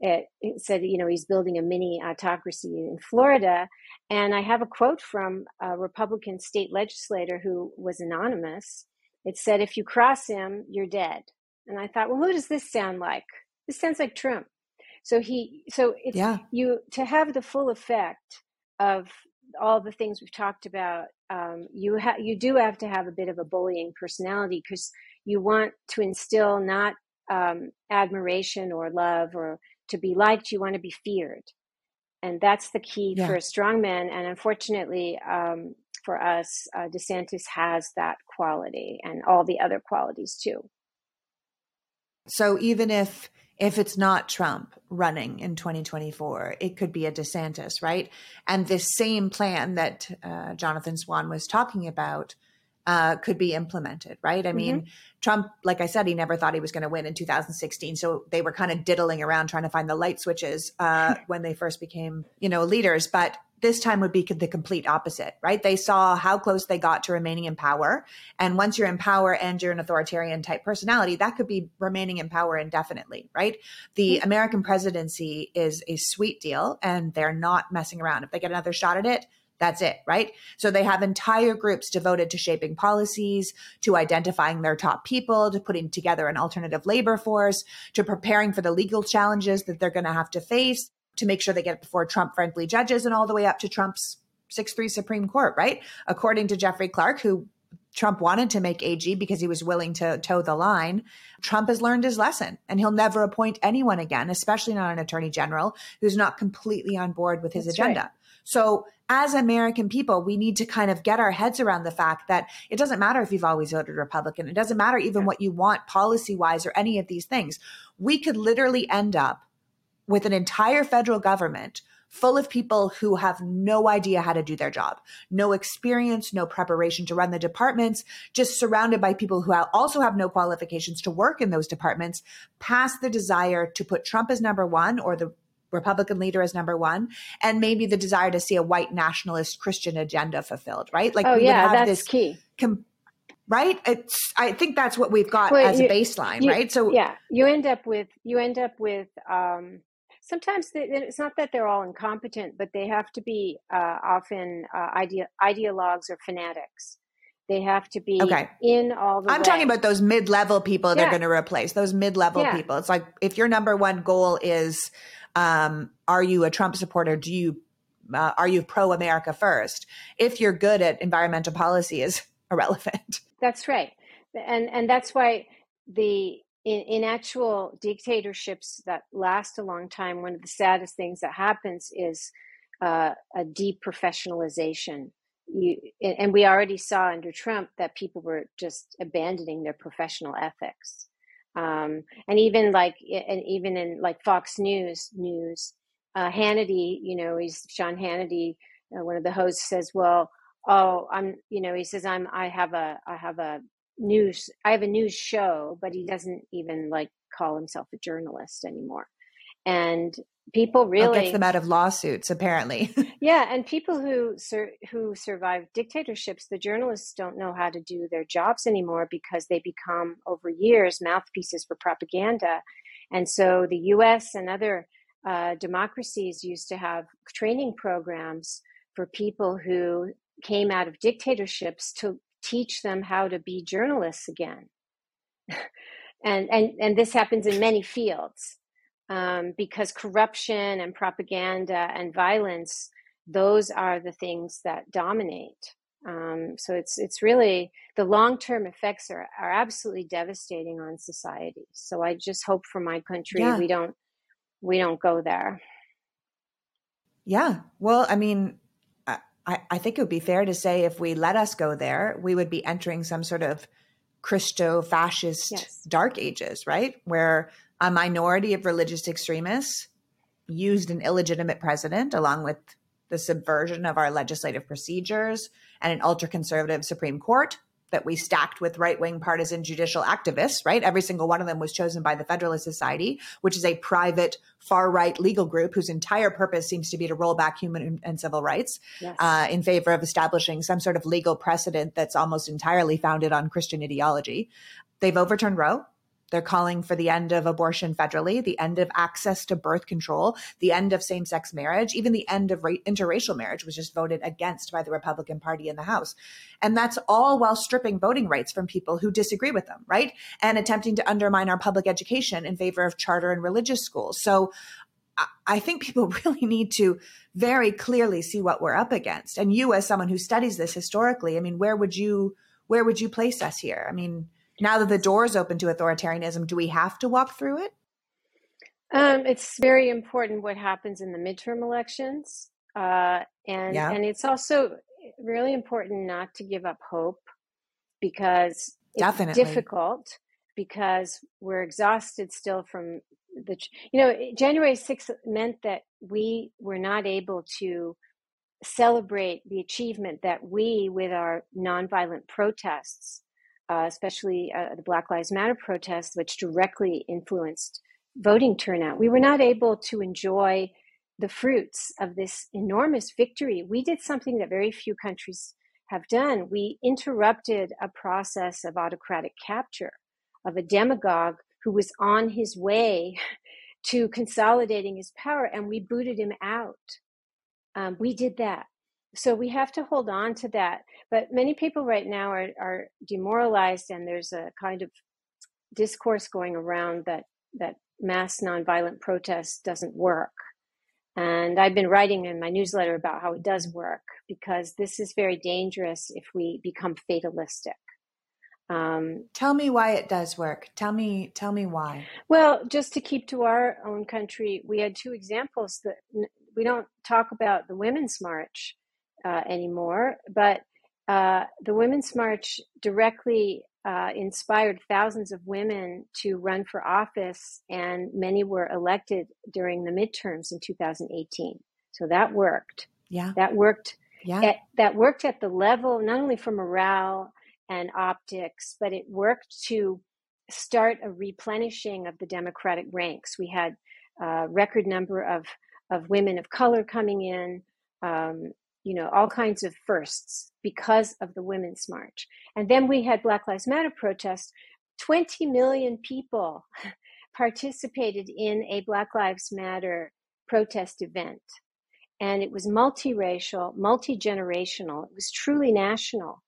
B: It, it, said, you know, he's building a mini autocracy in Florida. And I have a quote from a Republican state legislator who was anonymous. It said, if you cross him, you're dead. And I thought, well, who does this sound like? This sounds like Trump. So he, so it's
A: yeah.
B: you to have the full effect of all the things we've talked about. Um, you have, you do have to have a bit of a bullying personality because you want to instill not um, admiration or love or to be liked, you want to be feared. And that's the key yeah. for a strong man. And unfortunately, um, for us, uh, DeSantis has that quality and all the other qualities too.
A: So even if if it's not Trump running in 2024, it could be a DeSantis, right? And this same plan that uh, Jonathan Swan was talking about uh, could be implemented, right? I mm-hmm. mean, Trump, like I said, he never thought he was going to win in 2016. So they were kind of diddling around trying to find the light switches uh, when they first became, you know, leaders. But this time would be the complete opposite, right? They saw how close they got to remaining in power. And once you're in power and you're an authoritarian type personality, that could be remaining in power indefinitely, right? The mm-hmm. American presidency is a sweet deal and they're not messing around. If they get another shot at it, that's it, right? So they have entire groups devoted to shaping policies, to identifying their top people, to putting together an alternative labor force, to preparing for the legal challenges that they're going to have to face, to make sure they get it before Trump friendly judges and all the way up to Trump's 6 3 Supreme Court, right? According to Jeffrey Clark, who Trump wanted to make AG because he was willing to toe the line. Trump has learned his lesson and he'll never appoint anyone again, especially not an attorney general who's not completely on board with his That's agenda. Right. So as American people, we need to kind of get our heads around the fact that it doesn't matter if you've always voted Republican. It doesn't matter even what you want policy wise or any of these things. We could literally end up with an entire federal government full of people who have no idea how to do their job, no experience, no preparation to run the departments, just surrounded by people who also have no qualifications to work in those departments, past the desire to put Trump as number one or the Republican leader as number one, and maybe the desire to see a white nationalist Christian agenda fulfilled, right?
B: Like, oh yeah, that's this key. Com-
A: right? It's I think that's what we've got well, as you, a baseline,
B: you,
A: right?
B: So yeah, you end up with you end up with um, sometimes they, it's not that they're all incompetent, but they have to be uh, often uh, idea, ideologues or fanatics. They have to be okay. in all the.
A: I'm
B: way.
A: talking about those mid-level people yeah. they're going to replace. Those mid-level yeah. people. It's like if your number one goal is, um, are you a Trump supporter? Do you uh, are you pro America first? If you're good at environmental policy, is irrelevant.
B: That's right, and and that's why the in, in actual dictatorships that last a long time, one of the saddest things that happens is uh, a deprofessionalization. You, and we already saw under Trump that people were just abandoning their professional ethics. Um, and even like, and even in like Fox News news, uh, Hannity, you know, he's Sean Hannity, uh, one of the hosts says, well, oh, I'm, you know, he says, I'm, I have a, I have a news i have a news show but he doesn't even like call himself a journalist anymore. And people really
A: gets them out of lawsuits apparently.
B: Yeah and people who sur- who survive dictatorships the journalists don't know how to do their jobs anymore because they become over years mouthpieces for propaganda. And so the us and other uh, democracies used to have training programs for people who came out of dictatorships to teach them how to be journalists again. and, and, and this happens in many fields um, because corruption and propaganda and violence, those are the things that dominate. Um, so it's it's really the long term effects are, are absolutely devastating on society. So I just hope for my country yeah. we don't we don't go there.
A: Yeah. Well, I mean, I, I think it would be fair to say if we let us go there, we would be entering some sort of Christo fascist yes. dark ages, right? Where a minority of religious extremists used an illegitimate president along with the subversion of our legislative procedures and an ultra conservative Supreme Court that we stacked with right wing partisan judicial activists, right? Every single one of them was chosen by the Federalist Society, which is a private far right legal group whose entire purpose seems to be to roll back human and civil rights yes. uh, in favor of establishing some sort of legal precedent that's almost entirely founded on Christian ideology. They've overturned Roe. They're calling for the end of abortion federally, the end of access to birth control, the end of same sex marriage, even the end of interracial marriage was just voted against by the Republican Party in the House. And that's all while stripping voting rights from people who disagree with them, right? And attempting to undermine our public education in favor of charter and religious schools. So I think people really need to very clearly see what we're up against. And you, as someone who studies this historically, I mean, where would you where would you place us here? I mean, now that the door is open to authoritarianism, do we have to walk through it?
B: Um, it's very important what happens in the midterm elections, uh, and yeah. and it's also really important not to give up hope because it's Definitely. difficult because we're exhausted still from the you know January 6th meant that we were not able to celebrate the achievement that we with our nonviolent protests uh, especially uh, the Black Lives Matter protests, which directly influenced voting turnout. We were not able to enjoy the fruits of this enormous victory. We did something that very few countries have done. We interrupted a process of autocratic capture of a demagogue who was on his way to consolidating his power, and we booted him out. Um, we did that so we have to hold on to that but many people right now are, are demoralized and there's a kind of discourse going around that that mass nonviolent protest doesn't work. And i've been writing in my newsletter about how it does work because this is very dangerous if we become fatalistic.
A: Um, tell me why it does work. Tell me tell me why.
B: Well just to keep to our own country we had two examples that we don't talk about the women's march uh, anymore, but uh, the Women's March directly uh, inspired thousands of women to run for office, and many were elected during the midterms in 2018. So that worked.
A: Yeah.
B: That worked.
A: Yeah.
B: At, that worked at the level not only for morale and optics, but it worked to start a replenishing of the Democratic ranks. We had a record number of of women of color coming in. Um, you know, all kinds of firsts because of the Women's March. And then we had Black Lives Matter protests. 20 million people participated in a Black Lives Matter protest event. And it was multiracial, multi generational, it was truly national.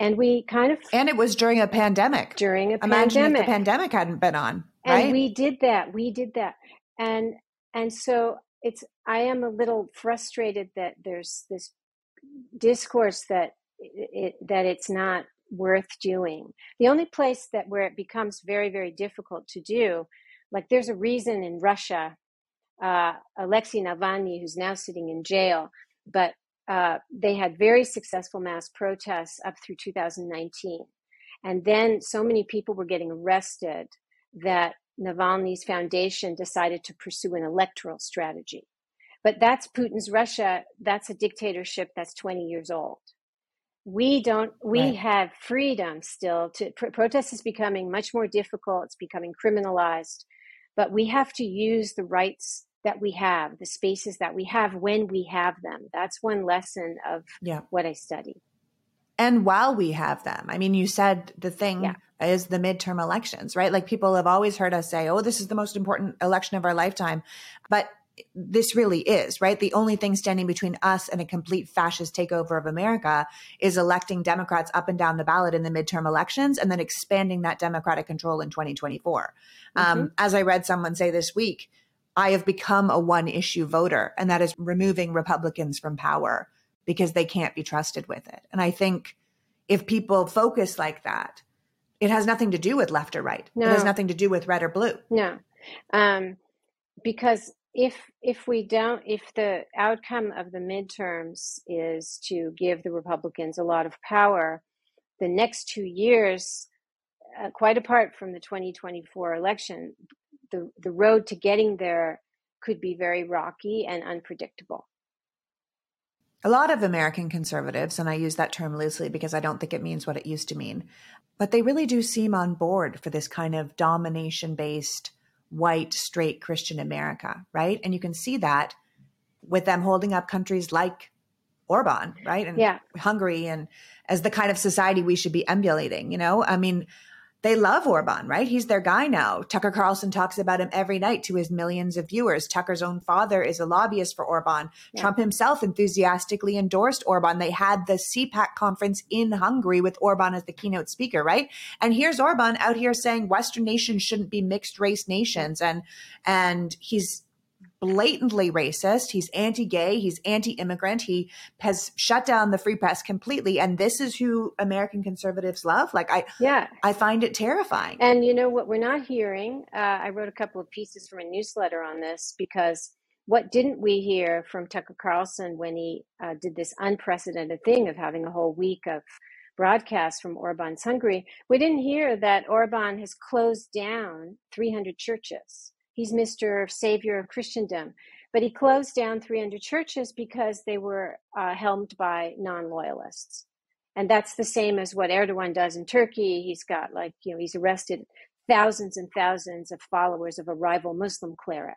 B: And we kind of.
A: And it was during a pandemic.
B: During a
A: Imagine
B: pandemic.
A: if the pandemic hadn't been on. Right?
B: And we did that. We did that. And and so it's I am a little frustrated that there's this discourse that it, that it's not worth doing. The only place that where it becomes very very difficult to do, like there's a reason in Russia, uh, Alexei Navalny, who's now sitting in jail, but uh, they had very successful mass protests up through 2019, and then so many people were getting arrested that Navalny's foundation decided to pursue an electoral strategy. But that's Putin's Russia. That's a dictatorship that's 20 years old. We don't, we
A: Right.
B: have freedom still to, pr- protest is becoming much more difficult. It's becoming criminalized, but we have to use the rights that we have, the spaces that we have when we have them. That's one lesson of
A: Yeah.
B: what I study.
A: And while we have them i mean you said the thing
B: Yeah.
A: is the midterm elections right? Like people have always heard us say oh this is the most important election of our lifetime. But this really is right? The only thing standing between us and a complete fascist takeover of america is electing democrats up and down the ballot in the midterm elections and then expanding that democratic control in 2024 um, as i read someone say this week i have become a one issue voter and that is removing republicans from power because they can't be trusted with it. And I think if people focus like that, it has nothing to do with left or right. It has nothing to do with red or blue.
B: No, um, because if if we don't, if the outcome of the midterms is to give the Republicans a lot of power, the next two years, uh, quite apart from the 2024 election, the the road to getting there could be very rocky and unpredictable.
A: A lot of American conservatives, and I use that term loosely because I don't think it means what it used to mean, but they really do seem on board for this kind of domination based, white, straight Christian America, right? And you can see that with them holding up countries like Orban, right? And
B: Yeah.
A: Hungary and as the kind of society we should be emulating, you know? I mean, they love Orban, right? He's their guy now. Tucker Carlson talks about him every night to his millions of viewers. Tucker's own father is a lobbyist for Orban.
B: Yeah.
A: Trump himself enthusiastically endorsed Orban. They had the CPAC conference in Hungary with Orban as the keynote speaker, right? And here's Orban out here saying Western nations shouldn't be mixed race nations, and and he's blatantly racist. He's anti-gay. He's anti-immigrant. He has shut down the free press completely. And this is who American conservatives love. Like I,
B: Yeah,
A: I find it terrifying.
B: And you know what we're not hearing? Uh, I wrote a couple of pieces from a newsletter on this because what didn't we hear from Tucker Carlson when he uh, did this unprecedented thing of having a whole week of broadcasts from Orban's Hungary? We didn't hear that Orban has closed down 300 churches. He's Mr. Savior of Christendom. But he closed down 300 churches because they were uh, helmed by non loyalists. And that's the same as what Erdogan does in Turkey. He's got like, you know, he's arrested thousands and thousands of followers of a rival Muslim cleric.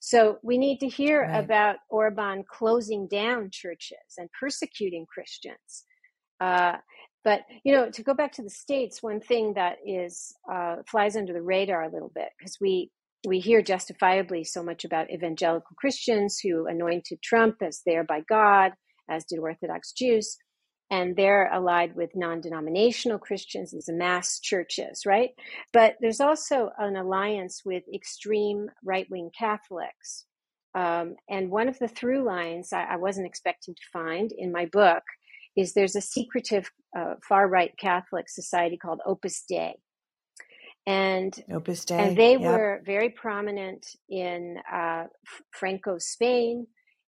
B: So we need to hear
A: Right.
B: about Orban closing down churches and persecuting Christians. Uh, but you know, to go back to the states, one thing that is uh, flies under the radar a little bit because we we hear justifiably so much about evangelical Christians who anointed Trump as there by God, as did Orthodox Jews and they're allied with non-denominational Christians, these mass churches, right? But there's also an alliance with extreme right-wing Catholics. Um, and one of the through lines I, I wasn't expecting to find in my book is there's a secretive uh, far right Catholic society called Opus Dei. And
A: Opus Dei.
B: and they
A: Yep.
B: were very prominent in uh, F- Franco's Spain,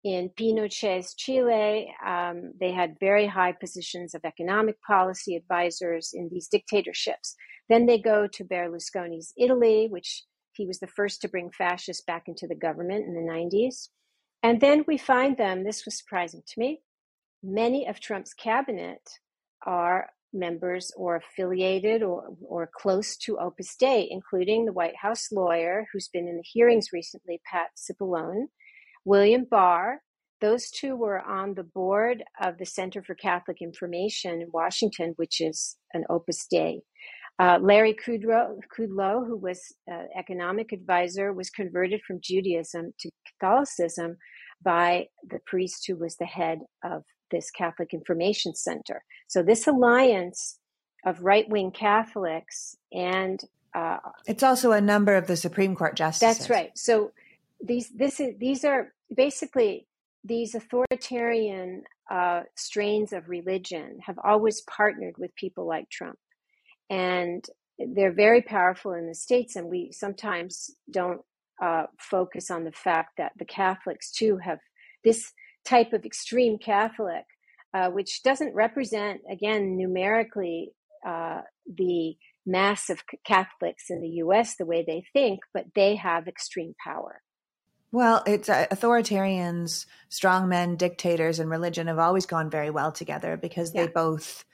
B: in Pinochet's Chile. Um, they had very high positions of economic policy advisors in these dictatorships. Then they go to Berlusconi's Italy, which he was the first to bring fascists back into the government in the 90s. And then we find them, this was surprising to me, many of Trump's cabinet are members or affiliated or, or close to Opus Dei, including the White House lawyer who's been in the hearings recently, Pat Cipollone, William Barr. Those two were on the board of the Center for Catholic Information in Washington, which is an Opus Dei. Uh, Larry Kudlow, Kudlow, who was uh, economic advisor, was converted from Judaism to Catholicism by the priest who was the head of this Catholic Information Center. So this alliance of right wing Catholics and
A: uh, it's also a number of the Supreme Court justices.
B: That's right. So these this is these are basically these authoritarian uh, strains of religion have always partnered with people like Trump, and they're very powerful in the states. And we sometimes don't uh, focus on the fact that the Catholics too have this type of extreme Catholic, uh, which doesn't represent, again, numerically uh, the mass of Catholics in the US the way they think, but they have extreme power.
A: Well, it's uh, authoritarians, strongmen, dictators, and religion have always gone very well together because yeah. they both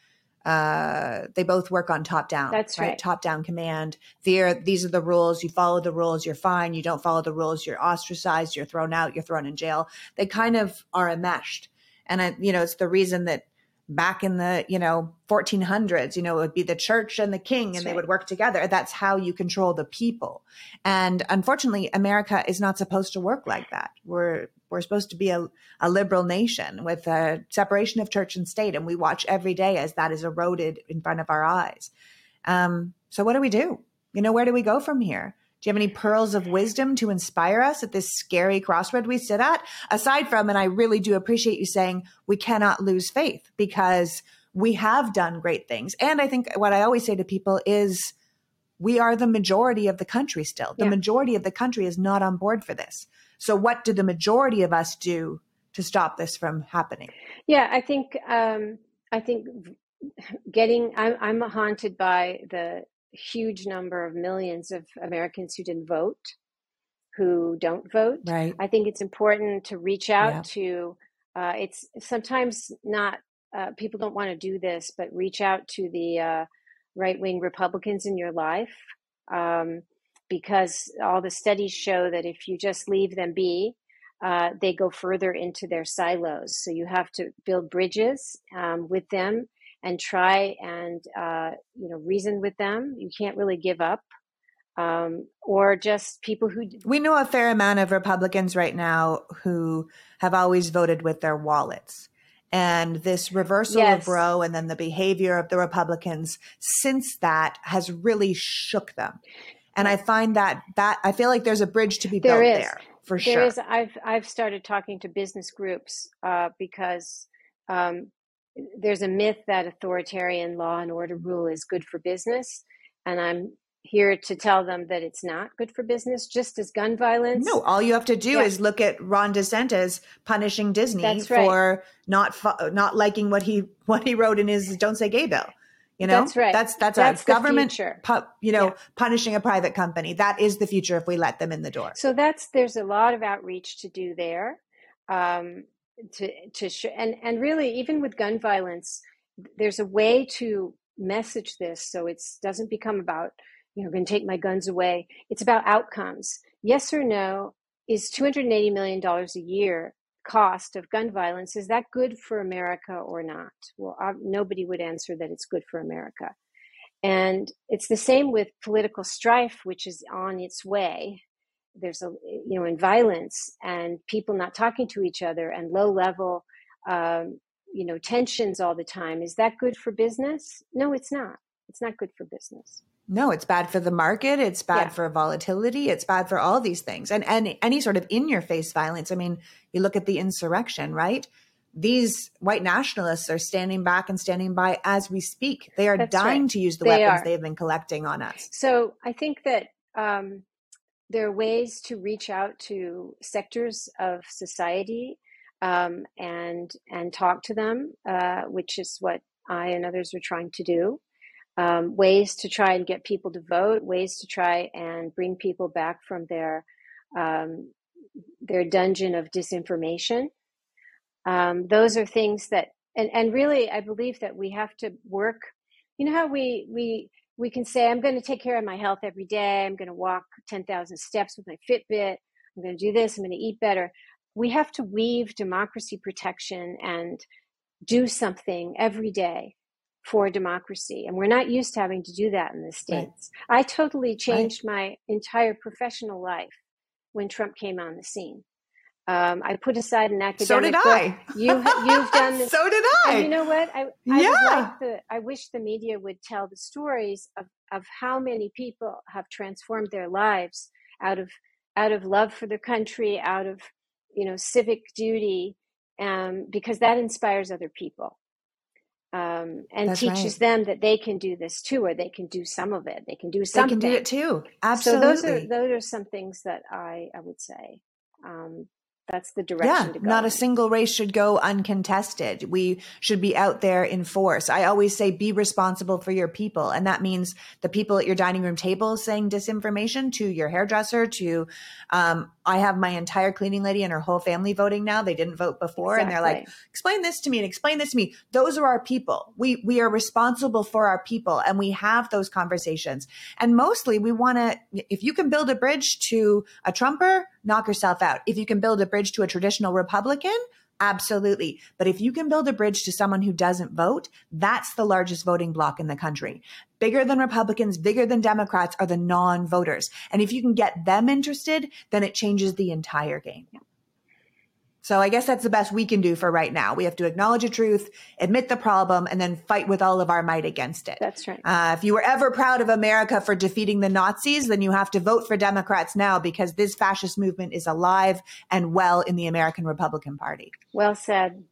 A: uh, they both work on top down.
B: That's right. right.
A: Top down command. There, these are the rules. You follow the rules, you're fine. You don't follow the rules, you're ostracized. You're thrown out. You're thrown in jail. They kind of are enmeshed, and I, you know, it's the reason that back in the you know 1400s you know it would be the church and the king and they would work together that's how you control the people and unfortunately america is not supposed to work like that we're we're supposed to be a, a liberal nation with a separation of church and state and we watch every day as that is eroded in front of our eyes um, so what do we do you know where do we go from here do you have any pearls of wisdom to inspire us at this scary crossroad we sit at? Aside from, and I really do appreciate you saying we cannot lose faith because we have done great things. And I think what I always say to people is we are the majority of the country still. The yeah. majority of the country is not on board for this. So, what do the majority of us do to stop this from happening?
B: Yeah, I think um, I think getting I'm, I'm haunted by the huge number of millions of Americans who didn't vote, who don't vote.
A: Right.
B: I think it's important to reach out yeah. to. Uh, it's sometimes not. Uh, people don't want to do this, but reach out to the uh, right wing Republicans in your life, um, because all the studies show that if you just leave them be, uh, they go further into their silos. So you have to build bridges um, with them and try and uh, you know reason with them. You can't really give up. Um, or just people who
A: we know a fair amount of Republicans right now who have always voted with their wallets. And this reversal yes. of Roe and then the behavior of the Republicans since that has really shook them. And I find that that I feel like there's a bridge to be
B: there
A: built
B: is.
A: there for
B: there
A: sure.
B: There is. I've I've started talking to business groups uh, because um, there's a myth that authoritarian law and order rule is good for business. And I'm here to tell them that it's not good for business, just as gun violence.
A: No, all you have to do yeah. is look at Ron DeSantis punishing Disney
B: right.
A: for not not liking what he what he wrote in his "Don't Say Gay" bill. You know,
B: that's right.
A: That's that's, that's a government, pu- you know, yeah. punishing a private company. That is the future if we let them in the door.
B: So that's there's a lot of outreach to do there. Um, to to sh- and and really even with gun violence there's a way to message this so it doesn't become about you know going to take my guns away it's about outcomes yes or no is 280 million dollars a year cost of gun violence is that good for america or not? Well nobody would answer that it's good for america. And it's the same with political strife which is on its way. There's a you know in violence and people not talking to each other and low level um, you know tensions all the time. Is that good for business? No it's not. It's not good for business
A: no it's bad for the market it's bad yeah. for volatility it's bad for all these things and any any sort of in your face violence i mean you look at the insurrection right these white nationalists are standing back and standing by as we speak they are
B: That's
A: dying
B: right.
A: to use the
B: they
A: weapons
B: are.
A: they have been collecting on us
B: so i think that um, there are ways to reach out to sectors of society um, and and talk to them, uh, which is what I and others are trying to do. Um, ways to try and get people to vote, ways to try and bring people back from their, um, their dungeon of disinformation. Um, those are things that, and, and really, I believe that we have to work. You know how we we we can say, I'm going to take care of my health every day. I'm going to walk 10,000 steps with my Fitbit. I'm going to do this. I'm going to eat better. We have to weave democracy protection and do something every day for democracy. And we're not used to having to do that in the States. Right. I totally changed right. my entire professional life when Trump came on the scene. Um, I put aside an academic. So
A: did I.
B: You, you've done this.
A: so did I.
B: And you know what? I, I yeah. like the. I wish the media would tell the stories of of how many people have transformed their lives out of out of love for the country, out of you know civic duty, um, because that inspires other people um, and That's teaches right. them that they can do this too, or they can do some of it. They can do something.
A: They can do it too. Absolutely.
B: So those are those are some things that I I would say um, that's the direction
A: yeah, Not a single race should go uncontested. We should be out there in force. I always say be responsible for your people. And that means the people at your dining room table saying disinformation to your hairdresser, to um, I have my entire cleaning lady and her whole family voting now. They didn't vote before. Exactly. And they're like, explain this to me and explain this to me. Those are our people. We we are responsible for our people and we have those conversations. And mostly we want to if you can build a bridge to a Trumper, knock yourself out. If you can build a bridge to a traditional Republican, Absolutely. But if you can build a bridge to someone who doesn't vote, that's the largest voting bloc in the country. Bigger than Republicans, bigger than Democrats are the non voters. And if you can get them interested, then it changes the entire game. So I guess that's the best we can do for right now. We have to acknowledge a truth, admit the problem, and then fight with all of our might against it.
B: That's right. Uh,
A: if you were ever proud of America for defeating the Nazis, then you have to vote for Democrats now because this fascist movement is alive and well in the American Republican Party.
B: Well said.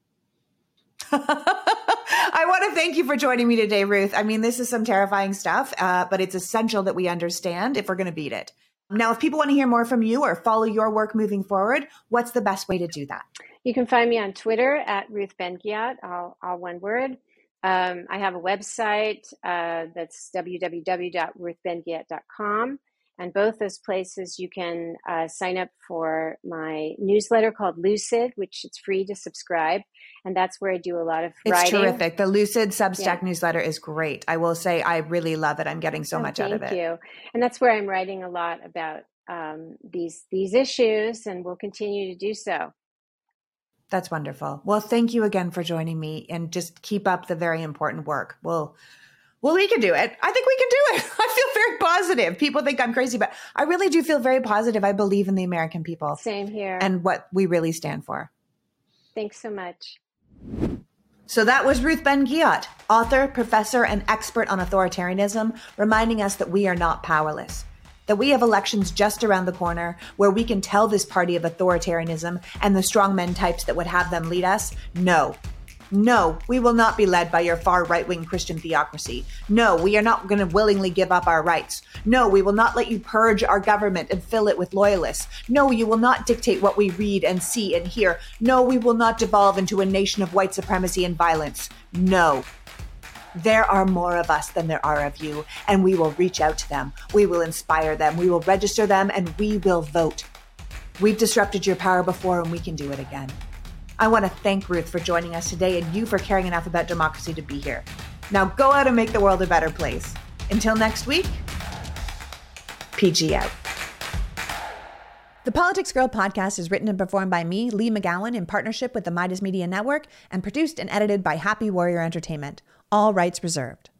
A: I want to thank you for joining me today, Ruth. I mean, this is some terrifying stuff, uh, but it's essential that we understand if we're going to beat it. Now, if people want to hear more from you or follow your work moving forward, what's the best way to do that?
B: You can find me on Twitter at Ruth Ben-Ghiat, all, all one word. Um, I have a website uh, that's www.ruthbenghiat.com. And both those places you can uh, sign up for my newsletter called Lucid, which it's free to subscribe. And that's where I do a lot of
A: it's
B: writing.
A: terrific. The Lucid Substack yeah. newsletter is great. I will say I really love it. I'm getting so oh, much out of it.
B: Thank you. And that's where I'm writing a lot about um, these these issues, and we'll continue to do so.
A: That's wonderful. Well, thank you again for joining me, and just keep up the very important work. We'll well, we can do it. I think we can do it. I feel very positive. People think I'm crazy, but I really do feel very positive. I believe in the American people.
B: Same here.
A: And what we really stand for.
B: Thanks so much.
A: So that was Ruth Ben-Ghiat, author, professor, and expert on authoritarianism, reminding us that we are not powerless. That we have elections just around the corner where we can tell this party of authoritarianism and the strongmen types that would have them lead us, no, no, we will not be led by your far right wing Christian theocracy. No, we are not going to willingly give up our rights. No, we will not let you purge our government and fill it with loyalists. No, you will not dictate what we read and see and hear. No, we will not devolve into a nation of white supremacy and violence. No. There are more of us than there are of you, and we will reach out to them. We will inspire them. We will register them, and we will vote. We've disrupted your power before, and we can do it again. I want to thank Ruth for joining us today and you for caring enough about democracy to be here. Now go out and make the world a better place. Until next week, PG out. The Politics Girl podcast is written and performed by me, Leigh McGowan, in partnership with the Meidas Media Network, and produced and edited by Happy Warrior Entertainment. All rights reserved.